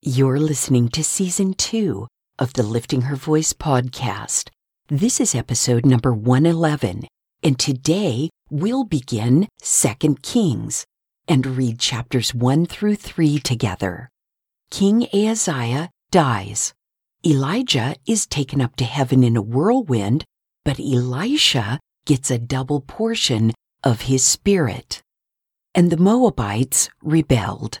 You're listening to season two of the Lifting Her Voice podcast. This is episode number 111, and today we'll begin Second Kings and read chapters 1 through 3 together. King Ahaziah dies. Elijah is taken up to heaven in a whirlwind, but Elisha gets a double portion of his spirit. And the Moabites rebelled.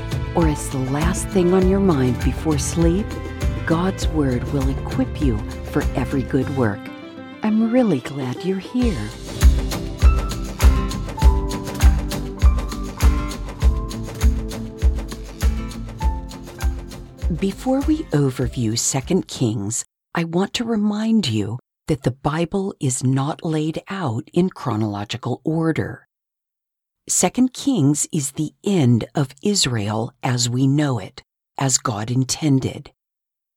or as the last thing on your mind before sleep, God's Word will equip you for every good work. I'm really glad you're here. Before we overview 2 Kings, I want to remind you that the Bible is not laid out in chronological order. Second Kings is the end of Israel as we know it, as God intended.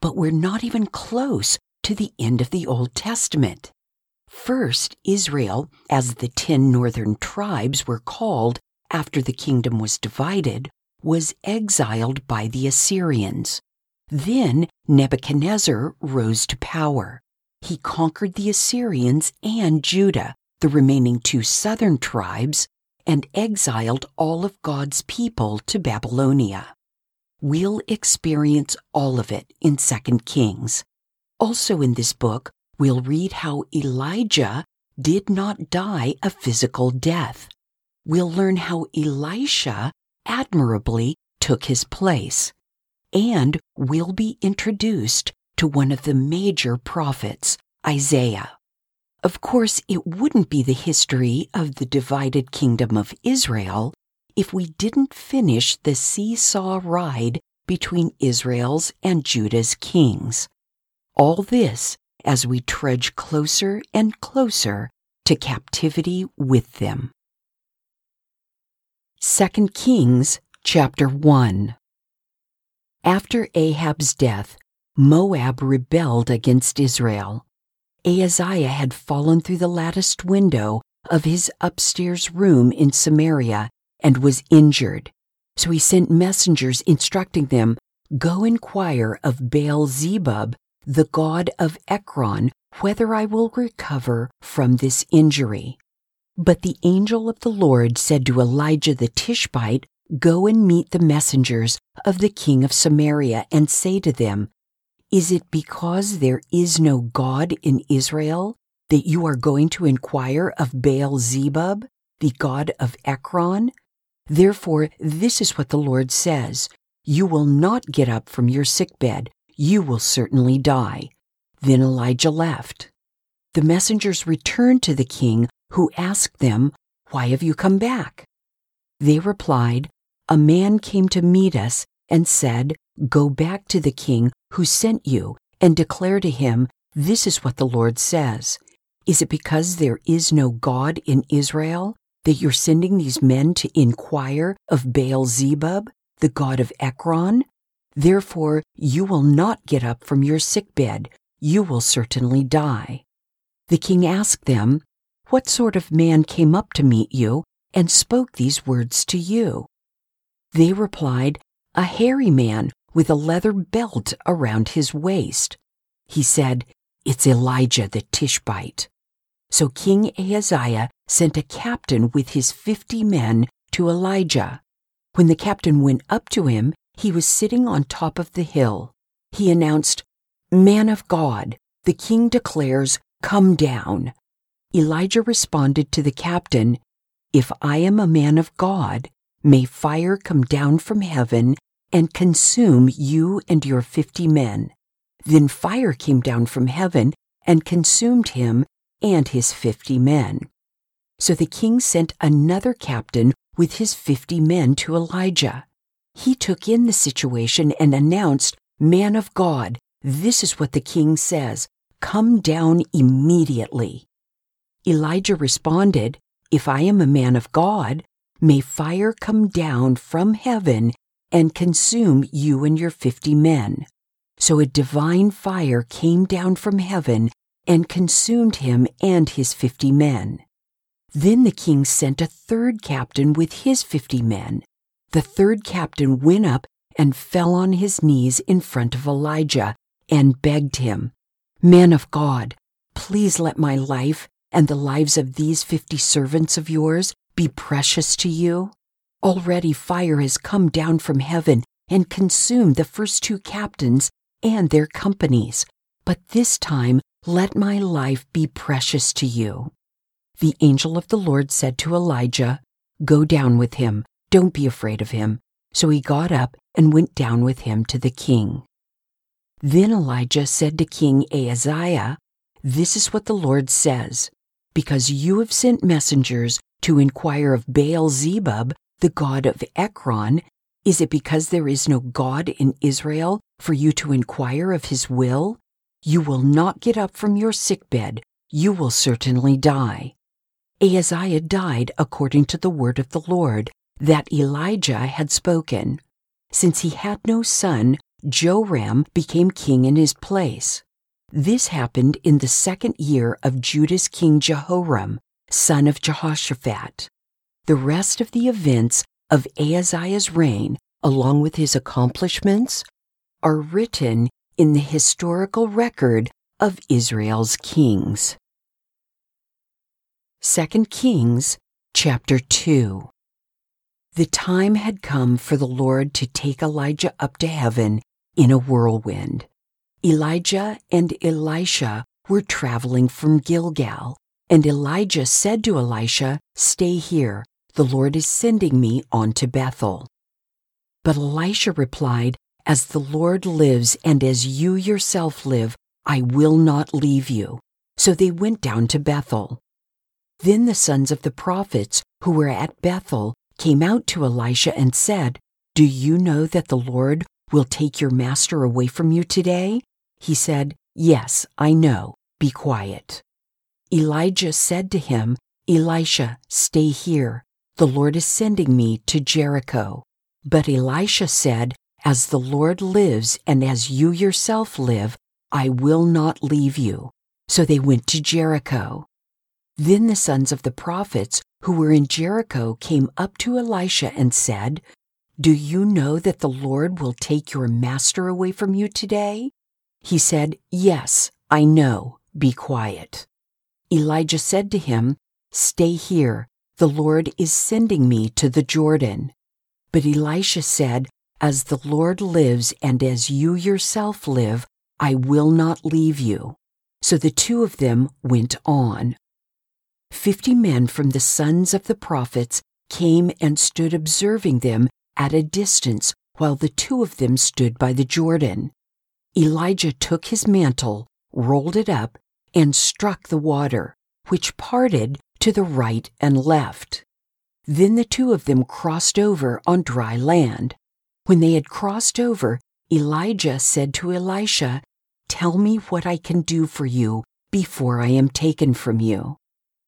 But we're not even close to the end of the Old Testament. First, Israel, as the ten northern tribes were called after the kingdom was divided, was exiled by the Assyrians. Then Nebuchadnezzar rose to power. He conquered the Assyrians and Judah, the remaining two southern tribes, and exiled all of God's people to Babylonia. We'll experience all of it in 2 Kings. Also in this book, we'll read how Elijah did not die a physical death. We'll learn how Elisha admirably took his place. And we'll be introduced to one of the major prophets, Isaiah. Of course, it wouldn't be the history of the divided kingdom of Israel if we didn't finish the seesaw ride between Israel's and Judah's kings. All this as we trudge closer and closer to captivity with them. 2 Kings chapter 1 After Ahab's death, Moab rebelled against Israel. Ahaziah had fallen through the latticed window of his upstairs room in Samaria and was injured. So he sent messengers instructing them, Go inquire of Baal Zebub, the god of Ekron, whether I will recover from this injury. But the angel of the Lord said to Elijah the Tishbite, Go and meet the messengers of the king of Samaria and say to them, is it because there is no God in Israel that you are going to inquire of Baal Zebub, the god of Ekron? Therefore, this is what the Lord says You will not get up from your sickbed, you will certainly die. Then Elijah left. The messengers returned to the king, who asked them, Why have you come back? They replied, A man came to meet us and said, Go back to the king who sent you and declare to him, This is what the Lord says. Is it because there is no God in Israel that you're sending these men to inquire of Baal Zebub, the god of Ekron? Therefore, you will not get up from your sickbed. You will certainly die. The king asked them, What sort of man came up to meet you and spoke these words to you? They replied, A hairy man with a leather belt around his waist. He said, It's Elijah the Tishbite. So King Ahaziah sent a captain with his fifty men to Elijah. When the captain went up to him, he was sitting on top of the hill. He announced, Man of God, the king declares, Come down. Elijah responded to the captain, If I am a man of God, may fire come down from heaven and consume you and your fifty men. Then fire came down from heaven and consumed him and his fifty men. So the king sent another captain with his fifty men to Elijah. He took in the situation and announced, Man of God, this is what the king says Come down immediately. Elijah responded, If I am a man of God, may fire come down from heaven and consume you and your fifty men. So a divine fire came down from heaven and consumed him and his fifty men. Then the king sent a third captain with his fifty men. The third captain went up and fell on his knees in front of Elijah and begged him, Man of God, please let my life and the lives of these fifty servants of yours be precious to you. Already fire has come down from heaven and consumed the first two captains and their companies, but this time let my life be precious to you. The angel of the Lord said to Elijah, Go down with him, don't be afraid of him. So he got up and went down with him to the king. Then Elijah said to King Ahaziah, This is what the Lord says Because you have sent messengers to inquire of Baal Zebub, the god of Ekron, is it because there is no God in Israel for you to inquire of his will? You will not get up from your sickbed, you will certainly die. Ahaziah died according to the word of the Lord that Elijah had spoken. Since he had no son, Joram became king in his place. This happened in the second year of Judah's king Jehoram, son of Jehoshaphat. The rest of the events of Ahaziah's reign, along with his accomplishments, are written in the historical record of Israel's kings. 2 Kings chapter 2 The time had come for the Lord to take Elijah up to heaven in a whirlwind. Elijah and Elisha were traveling from Gilgal, and Elijah said to Elisha, Stay here, the Lord is sending me on to Bethel. But Elisha replied, As the Lord lives and as you yourself live, I will not leave you. So they went down to Bethel. Then the sons of the prophets who were at Bethel came out to Elisha and said, Do you know that the Lord will take your master away from you today? He said, Yes, I know. Be quiet. Elijah said to him, Elisha, stay here. The Lord is sending me to Jericho. But Elisha said, As the Lord lives and as you yourself live, I will not leave you. So they went to Jericho. Then the sons of the prophets who were in Jericho came up to Elisha and said, Do you know that the Lord will take your master away from you today? He said, Yes, I know. Be quiet. Elijah said to him, Stay here. The Lord is sending me to the Jordan. But Elisha said, As the Lord lives and as you yourself live, I will not leave you. So the two of them went on. Fifty men from the sons of the prophets came and stood observing them at a distance while the two of them stood by the Jordan. Elijah took his mantle, rolled it up, and struck the water, which parted to the right and left. Then the two of them crossed over on dry land. When they had crossed over, Elijah said to Elisha, Tell me what I can do for you before I am taken from you.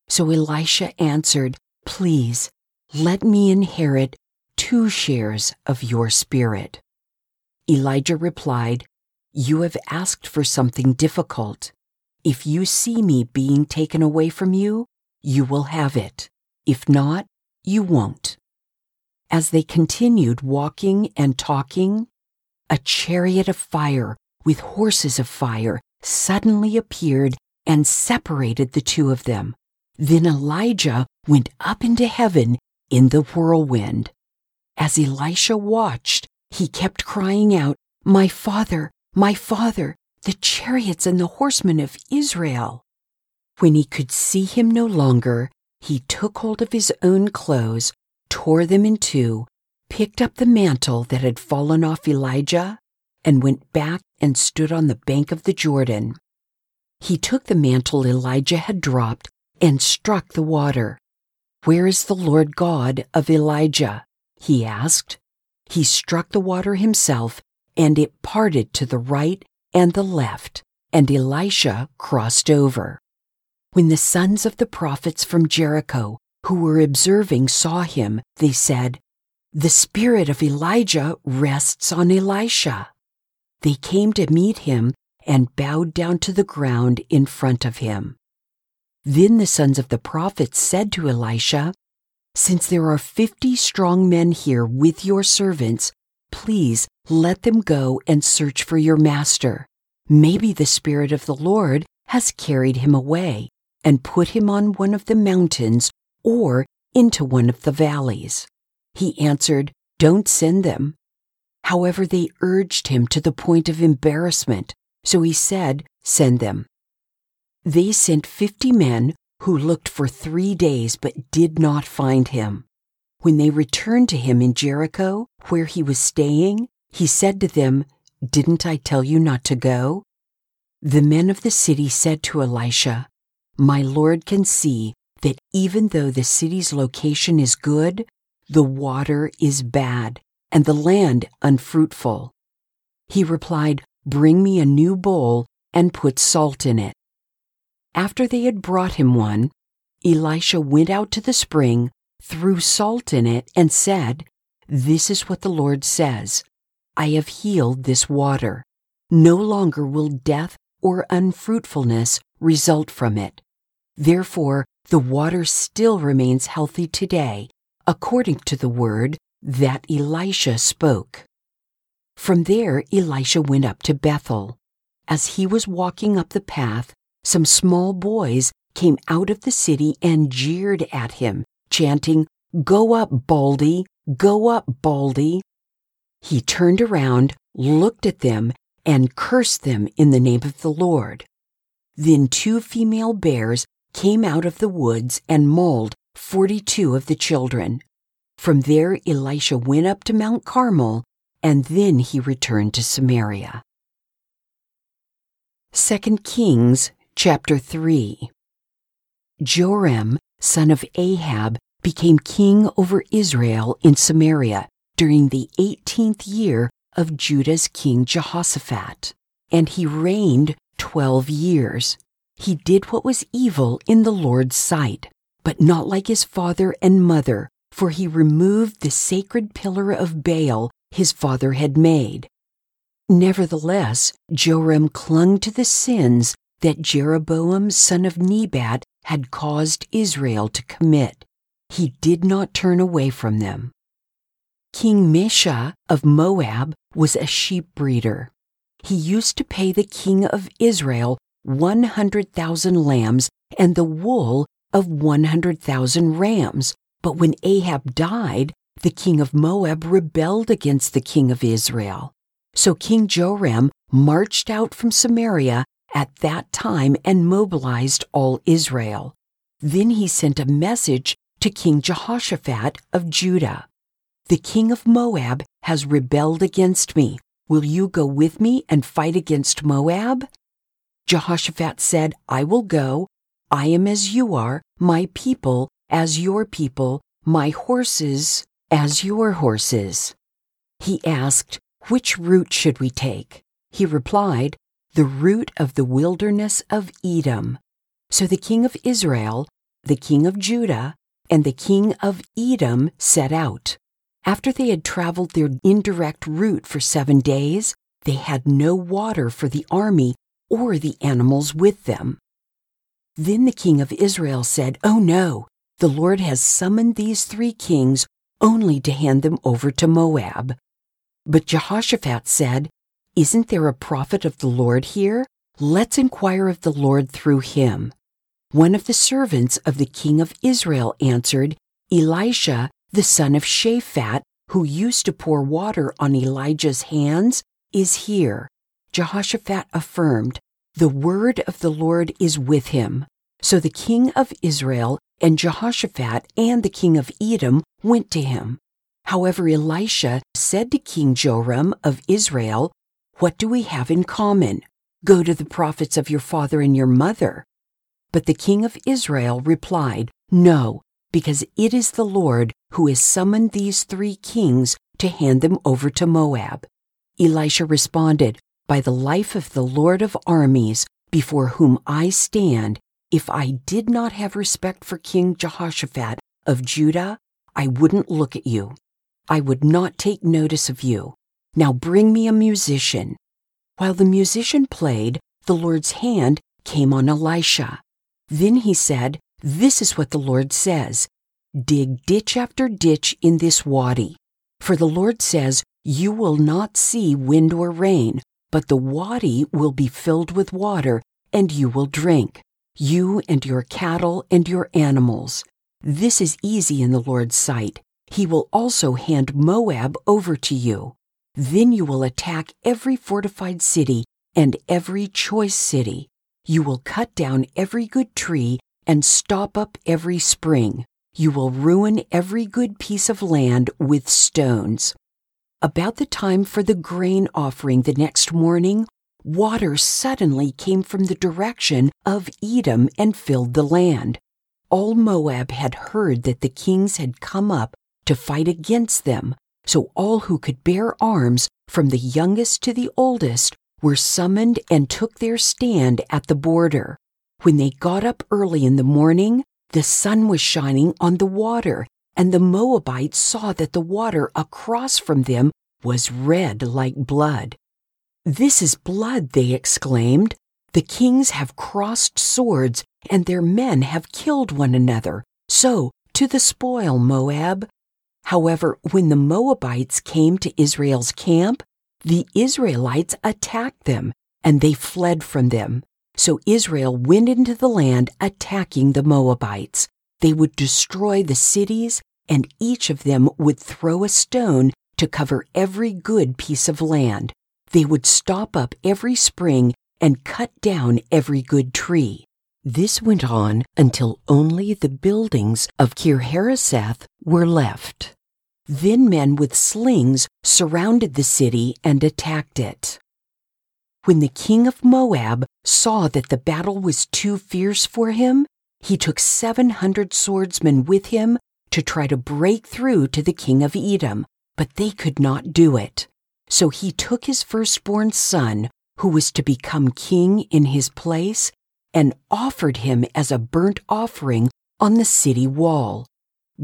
So Elisha answered, Please, let me inherit two shares of your spirit. Elijah replied, You have asked for something difficult. If you see me being taken away from you, you will have it. If not, you won't. As they continued walking and talking, a chariot of fire with horses of fire suddenly appeared and separated the two of them. Then Elijah went up into heaven in the whirlwind. As Elisha watched, he kept crying out, My father, my father, the chariots and the horsemen of Israel. When he could see him no longer, he took hold of his own clothes, tore them in two, picked up the mantle that had fallen off Elijah, and went back and stood on the bank of the Jordan. He took the mantle Elijah had dropped and struck the water. Where is the Lord God of Elijah? He asked. He struck the water himself, and it parted to the right and the left, and Elisha crossed over. When the sons of the prophets from Jericho who were observing saw him, they said, The spirit of Elijah rests on Elisha. They came to meet him and bowed down to the ground in front of him. Then the sons of the prophets said to Elisha, Since there are fifty strong men here with your servants, please let them go and search for your master. Maybe the Spirit of the Lord has carried him away and put him on one of the mountains or into one of the valleys. He answered, Don't send them. However, they urged him to the point of embarrassment, so he said, Send them. They sent fifty men who looked for three days but did not find him. When they returned to him in Jericho, where he was staying, he said to them, Didn't I tell you not to go? The men of the city said to Elisha, My Lord can see that even though the city's location is good, the water is bad and the land unfruitful. He replied, Bring me a new bowl and put salt in it. After they had brought him one, Elisha went out to the spring, threw salt in it, and said, This is what the Lord says I have healed this water. No longer will death or unfruitfulness result from it. Therefore, the water still remains healthy today, according to the word that Elisha spoke. From there, Elisha went up to Bethel. As he was walking up the path, some small boys came out of the city and jeered at him, chanting, Go up, Baldy! Go up, Baldy! He turned around, looked at them, and cursed them in the name of the Lord. Then two female bears came out of the woods and mauled forty two of the children. From there, Elisha went up to Mount Carmel, and then he returned to Samaria. 2 Kings chapter 3 Joram, son of Ahab, became king over Israel in Samaria during the eighteenth year of Judah's king Jehoshaphat, and he reigned twelve years. He did what was evil in the Lord's sight, but not like his father and mother, for he removed the sacred pillar of Baal his father had made. Nevertheless, Joram clung to the sins that Jeroboam son of Nebat had caused Israel to commit. He did not turn away from them. King Mesha of Moab was a sheep breeder. He used to pay the king of Israel 100,000 lambs and the wool of 100,000 rams. But when Ahab died, the king of Moab rebelled against the king of Israel. So King Joram marched out from Samaria at that time and mobilized all Israel. Then he sent a message to King Jehoshaphat of Judah. The king of Moab has rebelled against me. Will you go with me and fight against Moab? Jehoshaphat said, I will go. I am as you are, my people as your people, my horses as your horses. He asked, Which route should we take? He replied, The route of the wilderness of Edom. So the king of Israel, the king of Judah, and the king of Edom set out. After they had traveled their indirect route for seven days, they had no water for the army or the animals with them. Then the king of Israel said, Oh no, the Lord has summoned these three kings only to hand them over to Moab. But Jehoshaphat said, Isn't there a prophet of the Lord here? Let's inquire of the Lord through him. One of the servants of the king of Israel answered, Elisha, the son of Shaphat, who used to pour water on Elijah's hands, is here. Jehoshaphat affirmed, The word of the Lord is with him. So the king of Israel and Jehoshaphat and the king of Edom went to him. However, Elisha said to King Joram of Israel, What do we have in common? Go to the prophets of your father and your mother. But the king of Israel replied, No, because it is the Lord who has summoned these three kings to hand them over to Moab. Elisha responded, By the life of the Lord of armies, before whom I stand, if I did not have respect for King Jehoshaphat of Judah, I wouldn't look at you. I would not take notice of you. Now bring me a musician. While the musician played, the Lord's hand came on Elisha. Then he said, This is what the Lord says Dig ditch after ditch in this wadi. For the Lord says, You will not see wind or rain, but the wadi will be filled with water, and you will drink, you and your cattle and your animals. This is easy in the Lord's sight. He will also hand Moab over to you. Then you will attack every fortified city and every choice city. You will cut down every good tree and stop up every spring. You will ruin every good piece of land with stones. About the time for the grain offering the next morning, water suddenly came from the direction of Edom and filled the land. All Moab had heard that the kings had come up to fight against them, so all who could bear arms, from the youngest to the oldest, were summoned and took their stand at the border. When they got up early in the morning, the sun was shining on the water, and the Moabites saw that the water across from them was red like blood. This is blood, they exclaimed. The kings have crossed swords, and their men have killed one another. So, to the spoil, Moab. However, when the Moabites came to Israel's camp, the Israelites attacked them, and they fled from them. So Israel went into the land attacking the Moabites. They would destroy the cities, and each of them would throw a stone to cover every good piece of land. They would stop up every spring and cut down every good tree. This went on until only the buildings of Kir-hareseth were left. Then men with slings surrounded the city and attacked it. When the king of Moab saw that the battle was too fierce for him, he took 700 swordsmen with him to try to break through to the king of Edom, but they could not do it. So he took his firstborn son, who was to become king in his place, and offered him as a burnt offering on the city wall.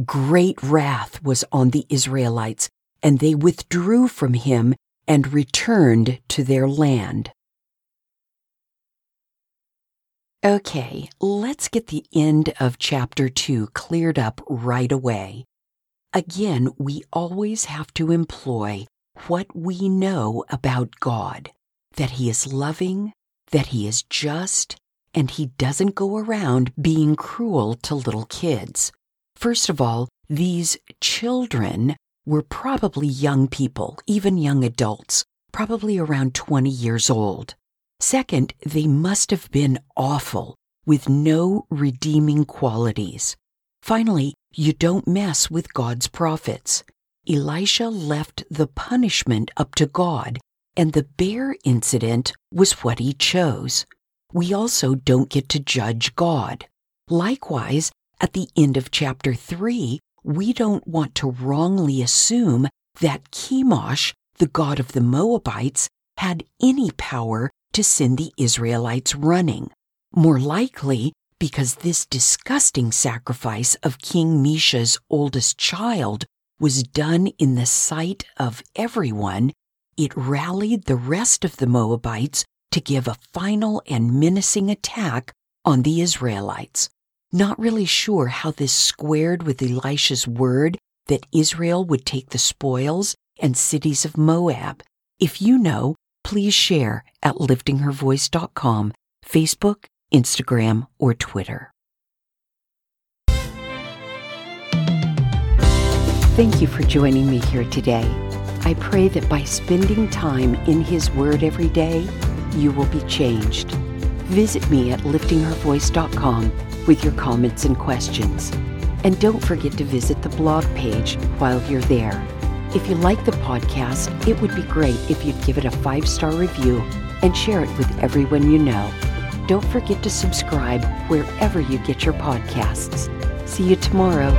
Great wrath was on the Israelites, and they withdrew from him and returned to their land. Okay, let's get the end of chapter 2 cleared up right away. Again, we always have to employ what we know about God that He is loving, that He is just, and He doesn't go around being cruel to little kids. First of all, these children were probably young people, even young adults, probably around 20 years old. Second, they must have been awful, with no redeeming qualities. Finally, you don't mess with God's prophets. Elisha left the punishment up to God, and the bear incident was what he chose. We also don't get to judge God. Likewise, at the end of chapter 3, we don't want to wrongly assume that Chemosh, the god of the Moabites, had any power to send the Israelites running. More likely, because this disgusting sacrifice of King Mesha's oldest child was done in the sight of everyone, it rallied the rest of the Moabites to give a final and menacing attack on the Israelites. Not really sure how this squared with Elisha's word that Israel would take the spoils and cities of Moab. If you know, please share at liftinghervoice.com, Facebook, Instagram, or Twitter. Thank you for joining me here today. I pray that by spending time in His Word every day, you will be changed. Visit me at liftinghervoice.com with your comments and questions. And don't forget to visit the blog page while you're there. If you like the podcast, it would be great if you'd give it a five star review and share it with everyone you know. Don't forget to subscribe wherever you get your podcasts. See you tomorrow.